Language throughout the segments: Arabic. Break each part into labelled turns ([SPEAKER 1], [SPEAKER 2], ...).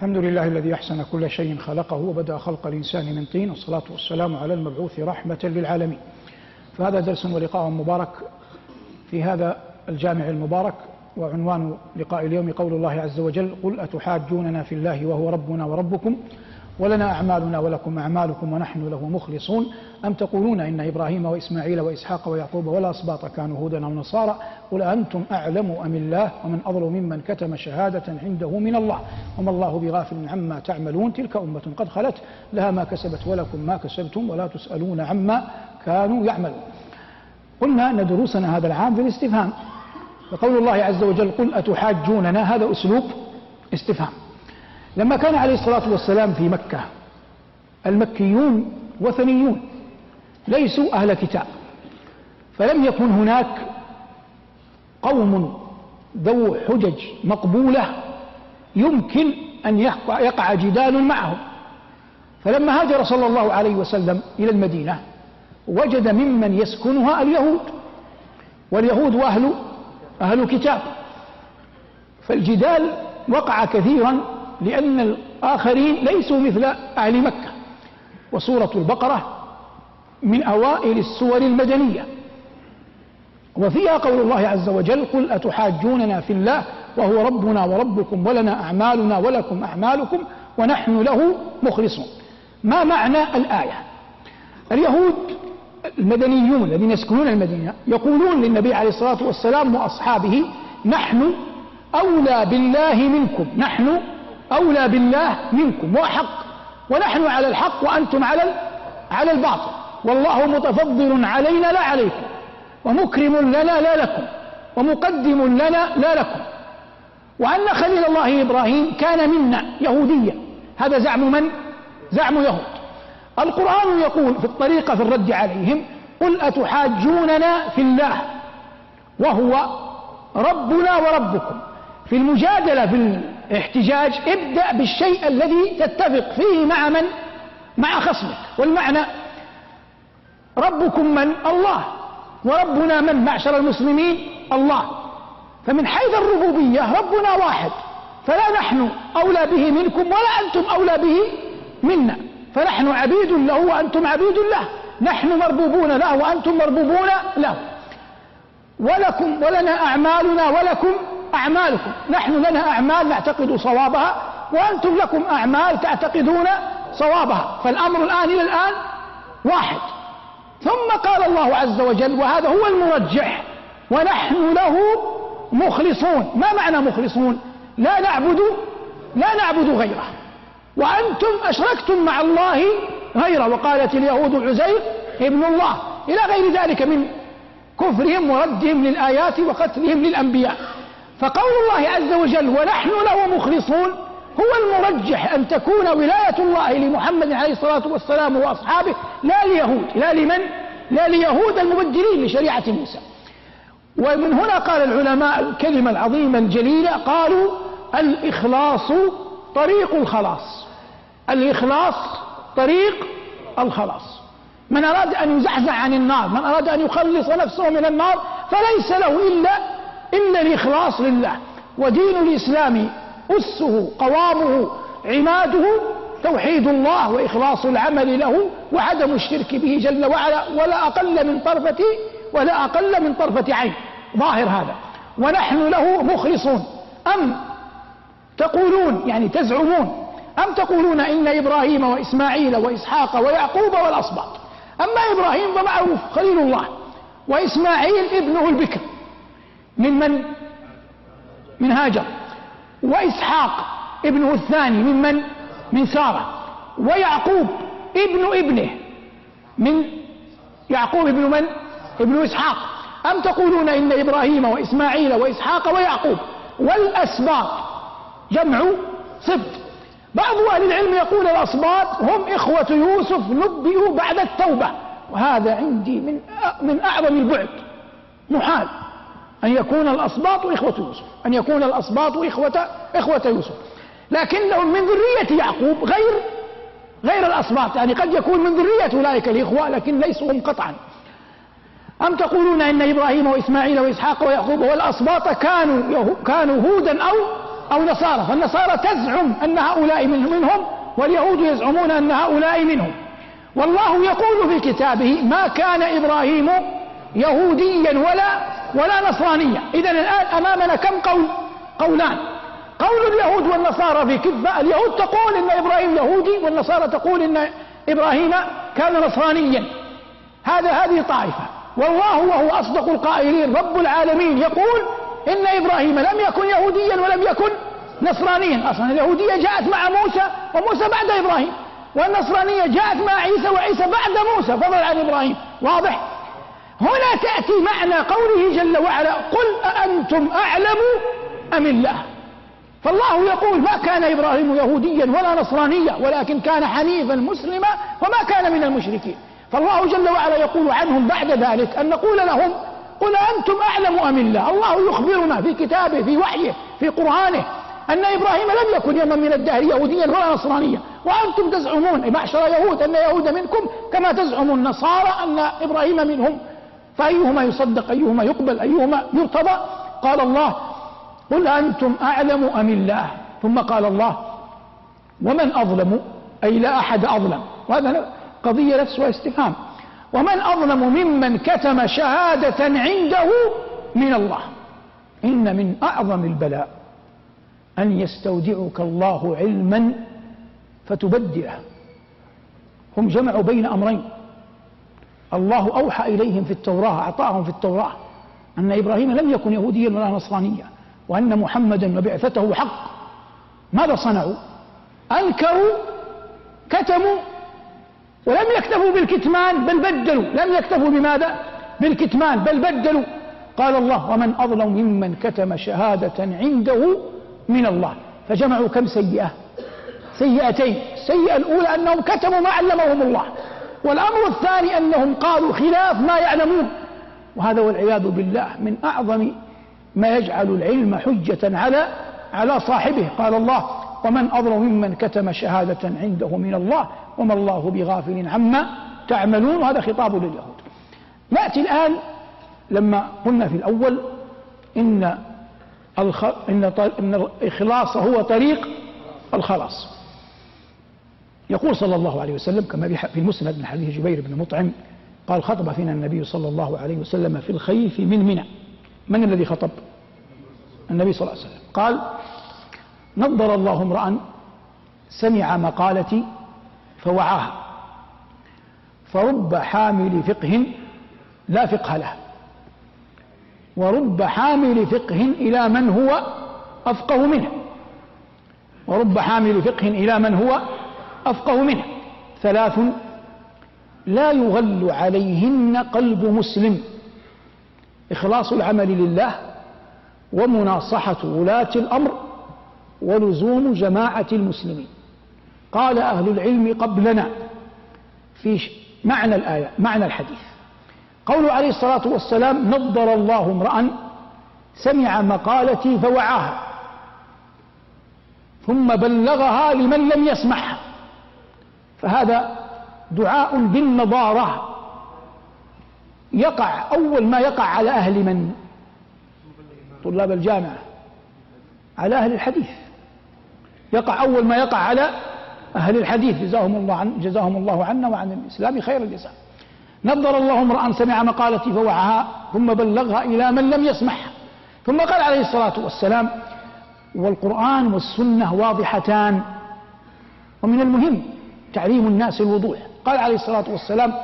[SPEAKER 1] الحمد لله الذي أحسن كل شيء خلقه وبدأ خلق الإنسان من طين والصلاة والسلام على المبعوث رحمة للعالمين. فهذا درس ولقاء مبارك في هذا الجامع المبارك وعنوان لقاء اليوم قول الله عز وجل قل أتحاجوننا في الله وهو ربنا وربكم؟ ولنا أعمالنا ولكم أعمالكم ونحن له مخلصون. أم تقولون إن إبراهيم وإسماعيل وإسحاق ويعقوب والأسباط كانوا هودا أو نصارى؟ قل أنتم أعلم أم الله ومن أظلم ممن كتم شهادة عنده من الله. وما الله بغافل عما تعملون. تلك أمة قد خلت لها ما كسبت ولكم ما كسبتم ولا تسألون عما كانوا يعملون. قلنا أن دروسنا هذا العام في الاستفهام فقول الله عز وجل قل أتحاجوننا؟ هذا أسلوب استفهام. لما كان عليه الصلاة والسلام في مكة المكيون وثنيون ليسوا أهل كتاب فلم يكن هناك قوم ذو حجج مقبولة يمكن أن يقع جدال معهم. فلما هاجر صلى الله عليه وسلم إلى المدينة وجد ممن يسكنها اليهود واليهود أهل أهل كتاب. فالجدال وقع كثيرا لأن الآخرين ليسوا مثل أهل مكة. وسورة البقرة من أوائل السور المدنية. وفيها قول الله عز وجل قل أتحاجوننا في الله وهو ربنا وربكم ولنا أعمالنا ولكم أعمالكم ونحن له مخلصون. ما معنى الآية؟ اليهود المدنيون الذين يسكنون المدينة يقولون للنبي عليه الصلاة والسلام وأصحابه نحن أولى بالله منكم نحن أولى بالله منكم وأحق ونحن على الحق وأنتم على على الباطل. والله متفضل علينا لا عليكم ومكرم لنا لا لكم ومقدم لنا لا لكم. وأن خليل الله إبراهيم كان منا يهوديا. هذا زعم من؟ زعم يهود. القرآن يقول في الطريقة في الرد عليهم قل أتحاجوننا في الله؟ وهو ربنا وربكم. في المجادلة في الاحتجاج ابدأ بالشيء الذي تتفق فيه مع من؟ مع خصمك. والمعنى ربكم من؟ الله. وربنا من معشر المسلمين؟ الله. فمن حيث الربوبية ربنا واحد. فلا نحن أولى به منكم ولا أنتم أولى به منا. فنحن عبيد له وأنتم عبيد له. نحن مربوبون له وأنتم مربوبون له. ولكم ولنا أعمالنا ولكم أعمالكم. نحن لنا أعمال نعتقد صوابها وأنتم لكم أعمال تعتقدون صوابها. فالأمر الآن إلى الآن واحد. ثم قال الله عز وجل وهذا هو المرجح ونحن له مخلصون. ما معنى مخلصون؟ لا نعبد لا نعبد غيره. وأنتم أشركتم مع الله غيره. وقالت اليهود عزير ابن الله إلى غير ذلك من كفرهم وردهم للآيات وقتلهم للأنبياء. فقول الله عز وجل ونحن له مخلصون هو المرجح أن تكون ولاية الله لمحمد عليه الصلاة والسلام وأصحابه لا ليهود لا لمن؟ لا ليهود المبدلين لشريعة موسى. ومن هنا قال العلماء الكلمة العظيمة الجليلة قالوا الإخلاص طريق الخلاص. الإخلاص طريق الخلاص. من أراد أن يزحزح عن النار من أراد أن يخلص نفسه من النار فليس له إلا إلا الإخلاص لله ودين الإسلام أسه قوامه عماده توحيد الله وإخلاص العمل له وعدم الشرك به جل وعلا ولا أقل من طرفة ولا أقل من طرفة عين. ظاهر هذا. ونحن له مخلصون. أم تقولون يعني تزعمون أم تقولون إن إبراهيم وإسماعيل وإسحاق ويعقوب والأصباط. أما إبراهيم فمعروف خليل الله. وإسماعيل ابنه البكر. من من? من هاجر. وإسحاق ابنه الثاني من من؟ من سارة. ويعقوب ابن ابنه من؟ يعقوب ابن من؟ ابن إسحاق. أم تقولون إن إبراهيم وإسماعيل وإسحاق ويعقوب والأسباط جمع سبط بعض أهل العلم يقول الأسباط هم إخوة يوسف نبئوا بعد التوبة. وهذا عندي من من أعظم البعد. محال. أن يكون الأسباط إخوة يوسف أن يكون الأسباط إخوة إخوة يوسف. لكنهم من ذرية يعقوب غير غير الأسباط يعني قد يكون من ذرية أولئك الإخوة لكن ليسوا هم قطعا. أم تقولون إن إبراهيم وإسماعيل وإسحاق ويعقوب والأسباط كانوا كانوا هودا أو أو نصارى؟ فالنصارى تزعم أن هؤلاء منهم واليهود يزعمون أن هؤلاء منهم. والله يقول في كتابه ما كان إبراهيم يهوديا ولا ولا نصرانيا. إذا الآن أمامنا كم قول؟ قولان. قول اليهود والنصارى في كفة اليهود تقول إن إبراهيم يهودي والنصارى تقول إن إبراهيم كان نصرانيا. هذا هذه طائفة. والله وهو أصدق القائلين. رب العالمين يقول إن إبراهيم لم يكن يهوديا ولم يكن نصرانيا. أصلا اليهودية جاءت مع موسى وموسى بعد إبراهيم. والنصرانية جاءت مع عيسى وعيسى بعد موسى. فضل عن إبراهيم. واضح؟ هنا تأتي معنى قوله جل وعلا قل أأنتم أعلم أم الله؟ فالله يقول ما كان إبراهيم يهوديا ولا نصرانيا ولكن كان حنيفا مسلما وما كان من المشركين. فالله جل وعلا يقول عنهم بعد ذلك أن نقول لهم قل أنتم أعلم أم الله؟ الله يخبرنا في كتابه في وحيه في قرآنه أن إبراهيم لم يكن يوما من الدهر يهوديا ولا نصرانيا. وأنتم تزعمون معشر يهود أن يهود منكم كما تزعم النصارى أن إبراهيم منهم. فأيهما يصدق أيهما يقبل أيهما يرتضى؟ قال الله قل أنتم أعلم أم الله؟ ثم قال الله ومن أظلم؟ أي لا أحد أظلم. وهذا قضية نفسها استفهام ومن أظلم ممن كتم شهادة عنده من الله. إن من أعظم البلاء أن يستودعك الله علما فتبدله. هم جمعوا بين أمرين. الله أوحى إليهم في التوراة أعطاهم في التوراة أن إبراهيم لم يكن يهوديا ولا نصرانيا وأن محمدا وبعثته حق. ماذا صنعوا؟ أنكروا كتموا ولم يكتفوا بالكتمان بل بدلوا. لم يكتفوا بماذا؟ بالكتمان بل بدلوا. قال الله ومن أظلم ممن كتم شهادة عنده من الله. فجمعوا كم سيئة؟ سيئتين. السيئة الأولى أنهم كتموا ما علمهم الله. والأمر الثاني أنهم قالوا خلاف ما يعلمون وهذا والعياذ بالله من أعظم ما يجعل العلم حجة على على صاحبه. قال الله ومن أظلم ممن كتم شهادة عنده من الله وما الله بغافل عما تعملون. وهذا خطاب لليهود. نأتي الآن لما قلنا في الأول إن الخ... إن, إن الإخلاص هو طريق الخلاص. يقول صلى الله عليه وسلم كما في المسند من حديث جبير بن مطعم قال خطب فينا النبي صلى الله عليه وسلم في الخيف من منى. من الذي خطب؟ النبي صلى الله عليه وسلم. قال نظر الله امرأ سمع مقالتي فوعاها. فرب حامل فقه لا فقه له ورب حامل فقه إلى من هو أفقه منه. ورب حامل فقه إلى من هو أفقه منه. ثلاث لا يغل عليهن قلب مسلم. إخلاص العمل لله ومناصحة ولاة الأمر ولزوم جماعة المسلمين. قال أهل العلم قبلنا في معنى الآية معنى الحديث. قول عليه الصلاة والسلام نضر الله امرأ سمع مقالتي فوعاها ثم بلغها لمن لم يسمعها. فهذا دعاء بالنضارة يقع أول ما يقع على أهل من؟ طلاب الجامعة. على أهل الحديث. يقع أول ما يقع على أهل الحديث. جزاهم الله عن جزاهم الله عنا وعن الإسلام خير الجزاء. نظر الله امرأ سمع مقالتي فوعها ثم بلغها إلى من لم يسمعها ثم قال عليه الصلاة والسلام والقرآن والسنة واضحتان. ومن المهم تعليم الناس الوضوح. قال عليه الصلاة والسلام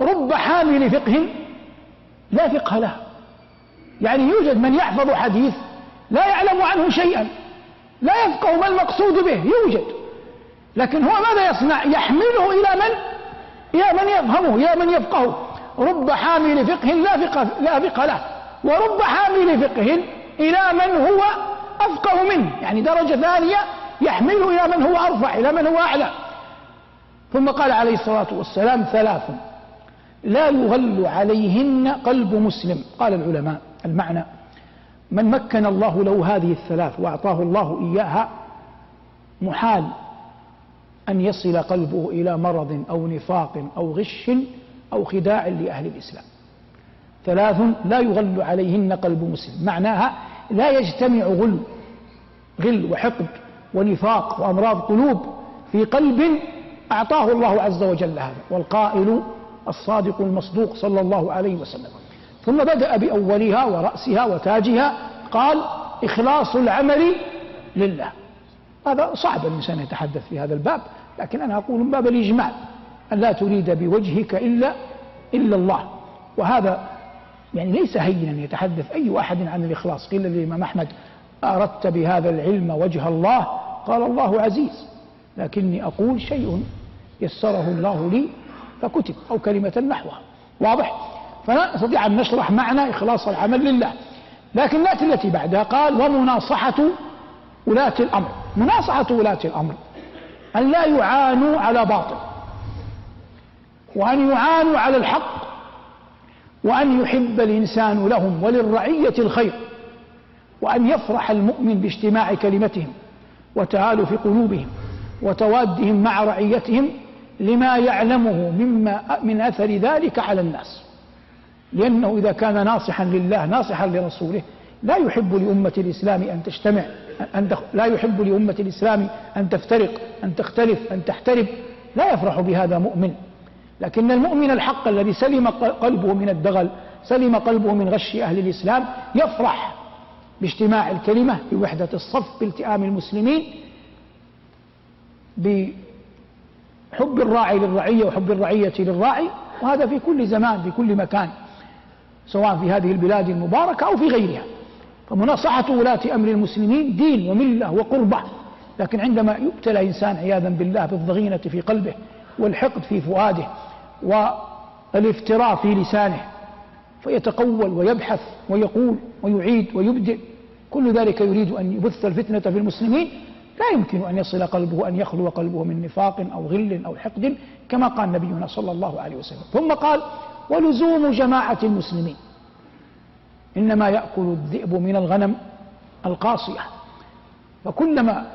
[SPEAKER 1] رب حامل فقه لا فقه له. يعني يوجد من يحفظ حديث لا يعلم عنه شيئا لا يفقه ما المقصود به يوجد. لكن هو ماذا يصنع؟ يحمله إلى من؟ إلى من يفهمه إلى من يفقهه. رب حامل فقه لا فقه, لا فقه له. ورب حامل فقه إلى من هو أفقه منه. يعني درجة ثانية يحمله إلى من هو أرفع إلى من هو أعلى. ثم قال عليه الصلاة والسلام ثلاث لا يغل عليهن قلب مسلم. قال العلماء المعنى من مكن الله له هذه الثلاث وأعطاه الله إياها محال أن يصل قلبه إلى مرض أو نفاق أو غش أو خداع لأهل الإسلام. ثلاث لا يغل عليهن قلب مسلم. معناها لا يجتمع غل غل وحقد ونفاق وأمراض قلوب في قلب أعطاه الله عز وجل هذا والقائل الصادق المصدوق صلى الله عليه وسلم. ثم بدأ بأولها ورأسها وتاجها قال إخلاص العمل لله. هذا صعب الإنسان يتحدث في هذا الباب لكن أنا أقول من باب الإجمال أن لا تريد بوجهك إلا إلا الله. وهذا يعني ليس هينا يتحدث أي أحد عن الإخلاص. قيل للإمام أحمد أردت بهذا العلم وجه الله؟ قال الله عزيز. لكني أقول شيء يسره الله لي فكتب أو كلمة نحوها. واضح؟ فلا نستطيع أن نشرح معنى إخلاص العمل لله. لكن نأتي التي بعدها. قال ومناصحة ولاة الأمر. مناصحة ولاة الأمر. أن لا يعانوا على باطل. وأن يعانوا على الحق. وأن يحب الإنسان لهم وللرعية الخير. وأن يفرح المؤمن باجتماع كلمتهم وتآلف قلوبهم. وتوادهم مع رعيتهم لما يعلمه مما من أثر ذلك على الناس. لأنه إذا كان ناصحا لله ناصحا لرسوله لا يحب لأمة الإسلام أن تجتمع أن لا يحب لأمة الإسلام أن تفترق أن تختلف أن تحترب لا يفرح بهذا مؤمن. لكن المؤمن الحق الذي سلم قلبه من الدغل سلم قلبه من غش أهل الإسلام يفرح باجتماع الكلمة بوحدة الصف بالتئام المسلمين بحب الراعي للرعية وحب الرعية للراعي وهذا في كل زمان في كل مكان سواء في هذه البلاد المباركة أو في غيرها. فمناصحة ولاة أمر المسلمين دين وملة وقربة. لكن عندما يبتلى إنسان عياذا بالله بالضغينة في قلبه والحقد في فؤاده والافتراء في لسانه فيتقول ويبحث ويقول ويعيد ويبدئ. كل ذلك يريد أن يبث الفتنة في المسلمين لا يمكن أن يصل قلبه أن يخلو قلبه من نفاق أو غل أو حقد كما قال نبينا صلى الله عليه وسلم. ثم قال ولزوم جماعة المسلمين. إنما يأكل الذئب من الغنم القاصية. فكلما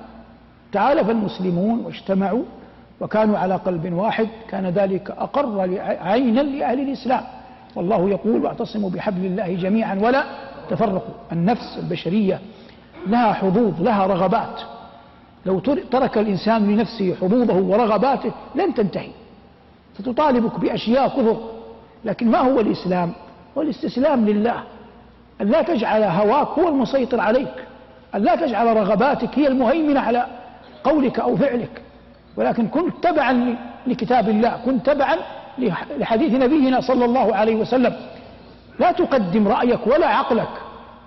[SPEAKER 1] تآلف المسلمون واجتمعوا وكانوا على قلب واحد كان ذلك أقر عينا لأهل الإسلام. والله يقول واعتصموا بحبل الله جميعا ولا تفرقوا. النفس البشرية لها حظوظ لها رغبات. لو ترك الإنسان لنفسه حظوظه ورغباته لن تنتهي. ستطالبك بأشياء كثر لكن ما هو الإسلام؟ هو الاستسلام لله. أن لا تجعل هواك هو المسيطر عليك. أن لا تجعل رغباتك هي المهيمنة على قولك أو فعلك. ولكن كن تبعا لكتاب الله. كن تبعا لحديث نبينا صلى الله عليه وسلم. لا تقدم رأيك ولا عقلك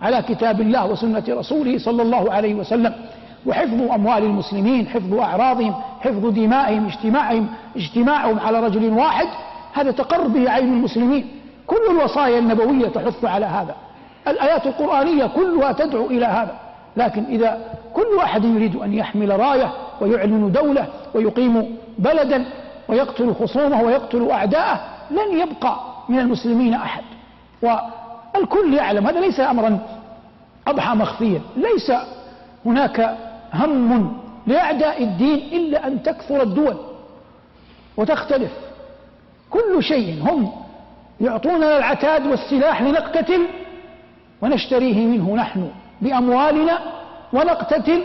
[SPEAKER 1] على كتاب الله وسنة رسوله صلى الله عليه وسلم. وحفظ أموال المسلمين حفظ أعراضهم حفظ دمائهم اجتماعهم اجتماعهم على رجل واحد هذا تقر به عين المسلمين. كل الوصايا النبوية تحث على هذا. الآيات القرآنية كلها تدعو إلى هذا. لكن إذا كل واحد يريد أن يحمل راية ويعلن دولة ويقيم بلدا ويقتل خصومه ويقتل أعداءه لن يبقى من المسلمين أحد. والكل يعلم هذا ليس أمرا أضحى مخفيا. ليس هناك هم لأعداء الدين إلا أن تكثر الدول وتختلف. كل شيء هم يعطوننا العتاد والسلاح لنقتتل ونشتريه منه نحن بأموالنا ونقتتل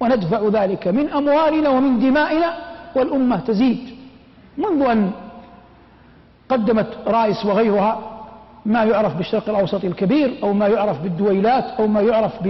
[SPEAKER 1] وندفع ذلك من أموالنا ومن دمائنا والأمة تزيد. منذ أن قدمت رائس وغيرها ما يعرف بالشرق الأوسط الكبير أو ما يعرف بالدويلات أو ما يعرف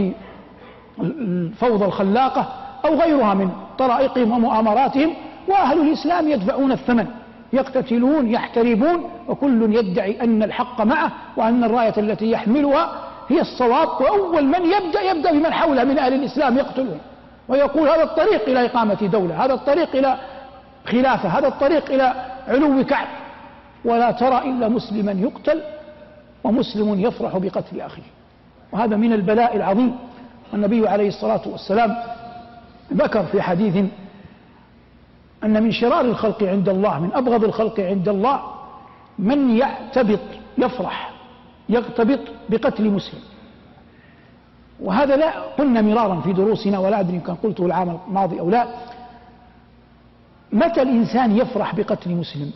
[SPEAKER 1] بالفوضى الخلاقة أو غيرها من طرائقهم ومؤامراتهم وأهل الإسلام يدفعون الثمن يقتتلون يحتربون وكل يدعي أن الحق معه وأن الراية التي يحملها هي الصواب وأول من يبدأ يبدأ بمن حوله من أهل الإسلام يقتلون. ويقول هذا الطريق إلى إقامة دولة هذا الطريق إلى خلافة هذا الطريق إلى علو كعب. ولا ترى إلا مسلما يقتل ومسلم يفرح بقتل أخيه. وهذا من البلاء العظيم. والنبي عليه الصلاة والسلام ذكر في حديث أن من شرار الخلق عند الله من أبغض الخلق عند الله من يعتبط يفرح يغتبط بقتل مسلم. وهذا لا قلنا مرارا في دروسنا ولا أدري إن كان قلته العام الماضي أو لا. متى الإنسان يفرح بقتل مسلم؟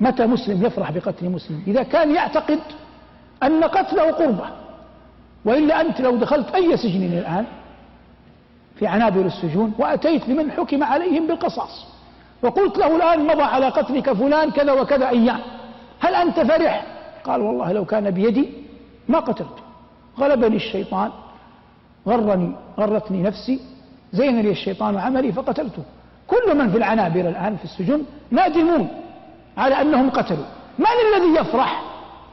[SPEAKER 1] متى مسلم يفرح بقتل مسلم؟ إذا كان يعتقد أن قتله قربة. وإلا أنت لو دخلت أي سجن الآن في عنابر السجون وأتيت لمن حكم عليهم بالقصاص وقلت له الآن مضى على قتلك فلان كذا وكذا أيام. هل أنت فرح؟ قال والله لو كان بيدي ما قتلته غلبني الشيطان غرني غرتني نفسي زين لي الشيطان عملي فقتلته. كل من في العنابر الآن في السجن نادمون على أنهم قتلوا. من الذي يفرح؟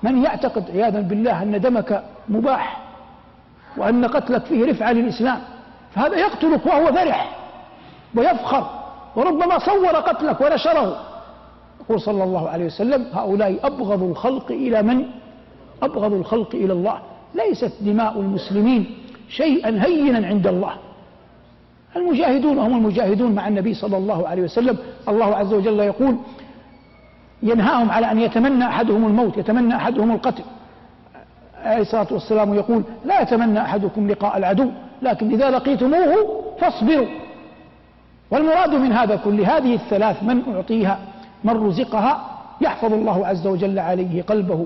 [SPEAKER 1] من يعتقد عياذا بالله أن دمك مباح؟ وأن قتلك فيه رفعة للإسلام فهذا يقتلك وهو فرح ويفخر وربما صور قتلك ونشره. يقول صلى الله عليه وسلم هؤلاء أبغض الخلق إلى من؟ أبغض الخلق إلى الله. ليست دماء المسلمين شيئا هينا عند الله. المجاهدون هم المجاهدون مع النبي صلى الله عليه وسلم. الله عز وجل يقول ينهاهم على أن يتمنى أحدهم الموت يتمنى أحدهم القتل. عليه الصلاة والسلام يقول لا يتمنى أحدكم لقاء العدو لكن إذا لقيتموه فاصبروا. والمراد من هذا كل هذه الثلاث من أعطيها من رزقها يحفظ الله عز وجل عليه قلبه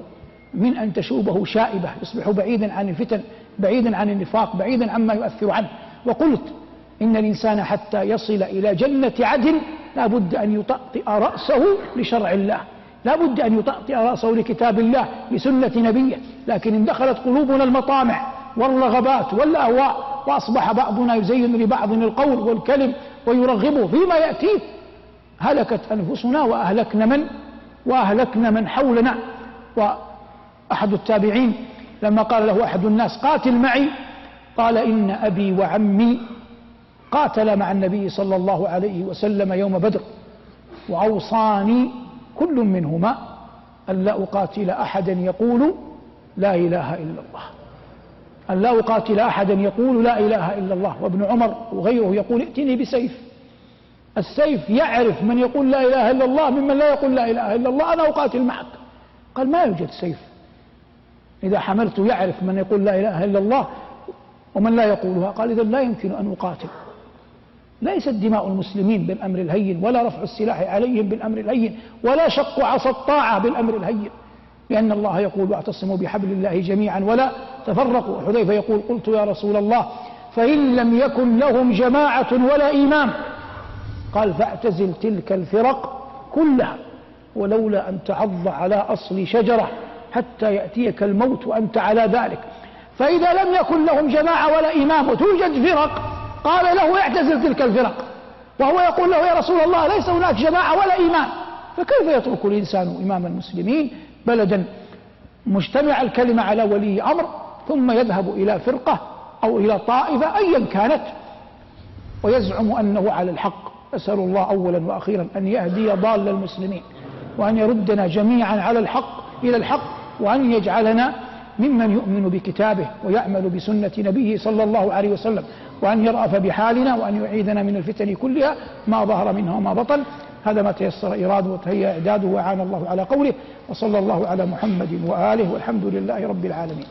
[SPEAKER 1] من أن تشوبه شائبة يصبح بعيدا عن الفتن بعيدا عن النفاق بعيدا عما يؤثر عنه. وقلت إن الإنسان حتى يصل إلى جنة عدن لا بد أن يطأطئ رأسه لشرع الله. لا بد أن يطأطئ رأسه لكتاب الله لسنة نبيه. لكن إن دخلت قلوبنا المطامع والرغبات والأهواء وأصبح بعضنا يزين لبعض القول والكلم ويرغبه فيما يأتيه هلكت أنفسنا وأهلكنا من؟ وأهلكنا من حولنا. وأحد التابعين لما قال له أحد الناس قاتل معي قال إن أبي وعمي قاتل مع النبي صلى الله عليه وسلم يوم بدر وأوصاني كل منهما أن لا أقاتل أحدا يقول لا إله إلا الله. أن لا أقاتل أحدا يقول لا إله إلا الله. وابن عمر وغيره يقول ائتني بسيف. السيف يعرف من يقول لا إله إلا الله ممن لا يقول لا إله إلا الله. أنا أقاتل معك. قال ما يوجد سيف. إذا حملت يعرف من يقول لا إله إلا الله ومن لا يقولها. قال إذا لا يمكن أن أقاتل. ليست دماء المسلمين بالأمر الهين ولا رفع السلاح عليهم بالأمر الهين ولا شق عصا الطاعة بالأمر الهين. لأن الله يقول واعتصموا بحبل الله جميعا. ولا تفرقوا. حذيفة يقول قلت يا رسول الله فإن لم يكن لهم جماعة ولا إمام. قال فاعتزل تلك الفرق كلها ولولا أن تعض على أصل شجرة حتى يأتيك الموت وأنت على ذلك. فإذا لم يكن لهم جماعة ولا إمام وتوجد فرق. قال له اعتزل تلك الفرق. وهو يقول له يا رسول الله ليس هناك جماعة ولا إمام فكيف يترك الإنسان إمام المسلمين بلدا؟ مجتمع الكلمة على ولي أمر ثم يذهب إلى فرقة أو إلى طائفة أيا كانت. ويزعم أنه على الحق. أسأل الله أولا وأخيرا أن يهدي ضال المسلمين وأن يردنا جميعا على الحق إلى الحق وأن يجعلنا ممن يؤمن بكتابه ويعمل بسنة نبيه صلى الله عليه وسلم. وأن يرأف بحالنا وأن يعيذنا من الفتن كلها ما ظهر منها وما بطن. هذا ما تيسر إراده وتهيأ إعداده وأعان الله على قوله وصلى الله على محمد وآله والحمد لله رب العالمين.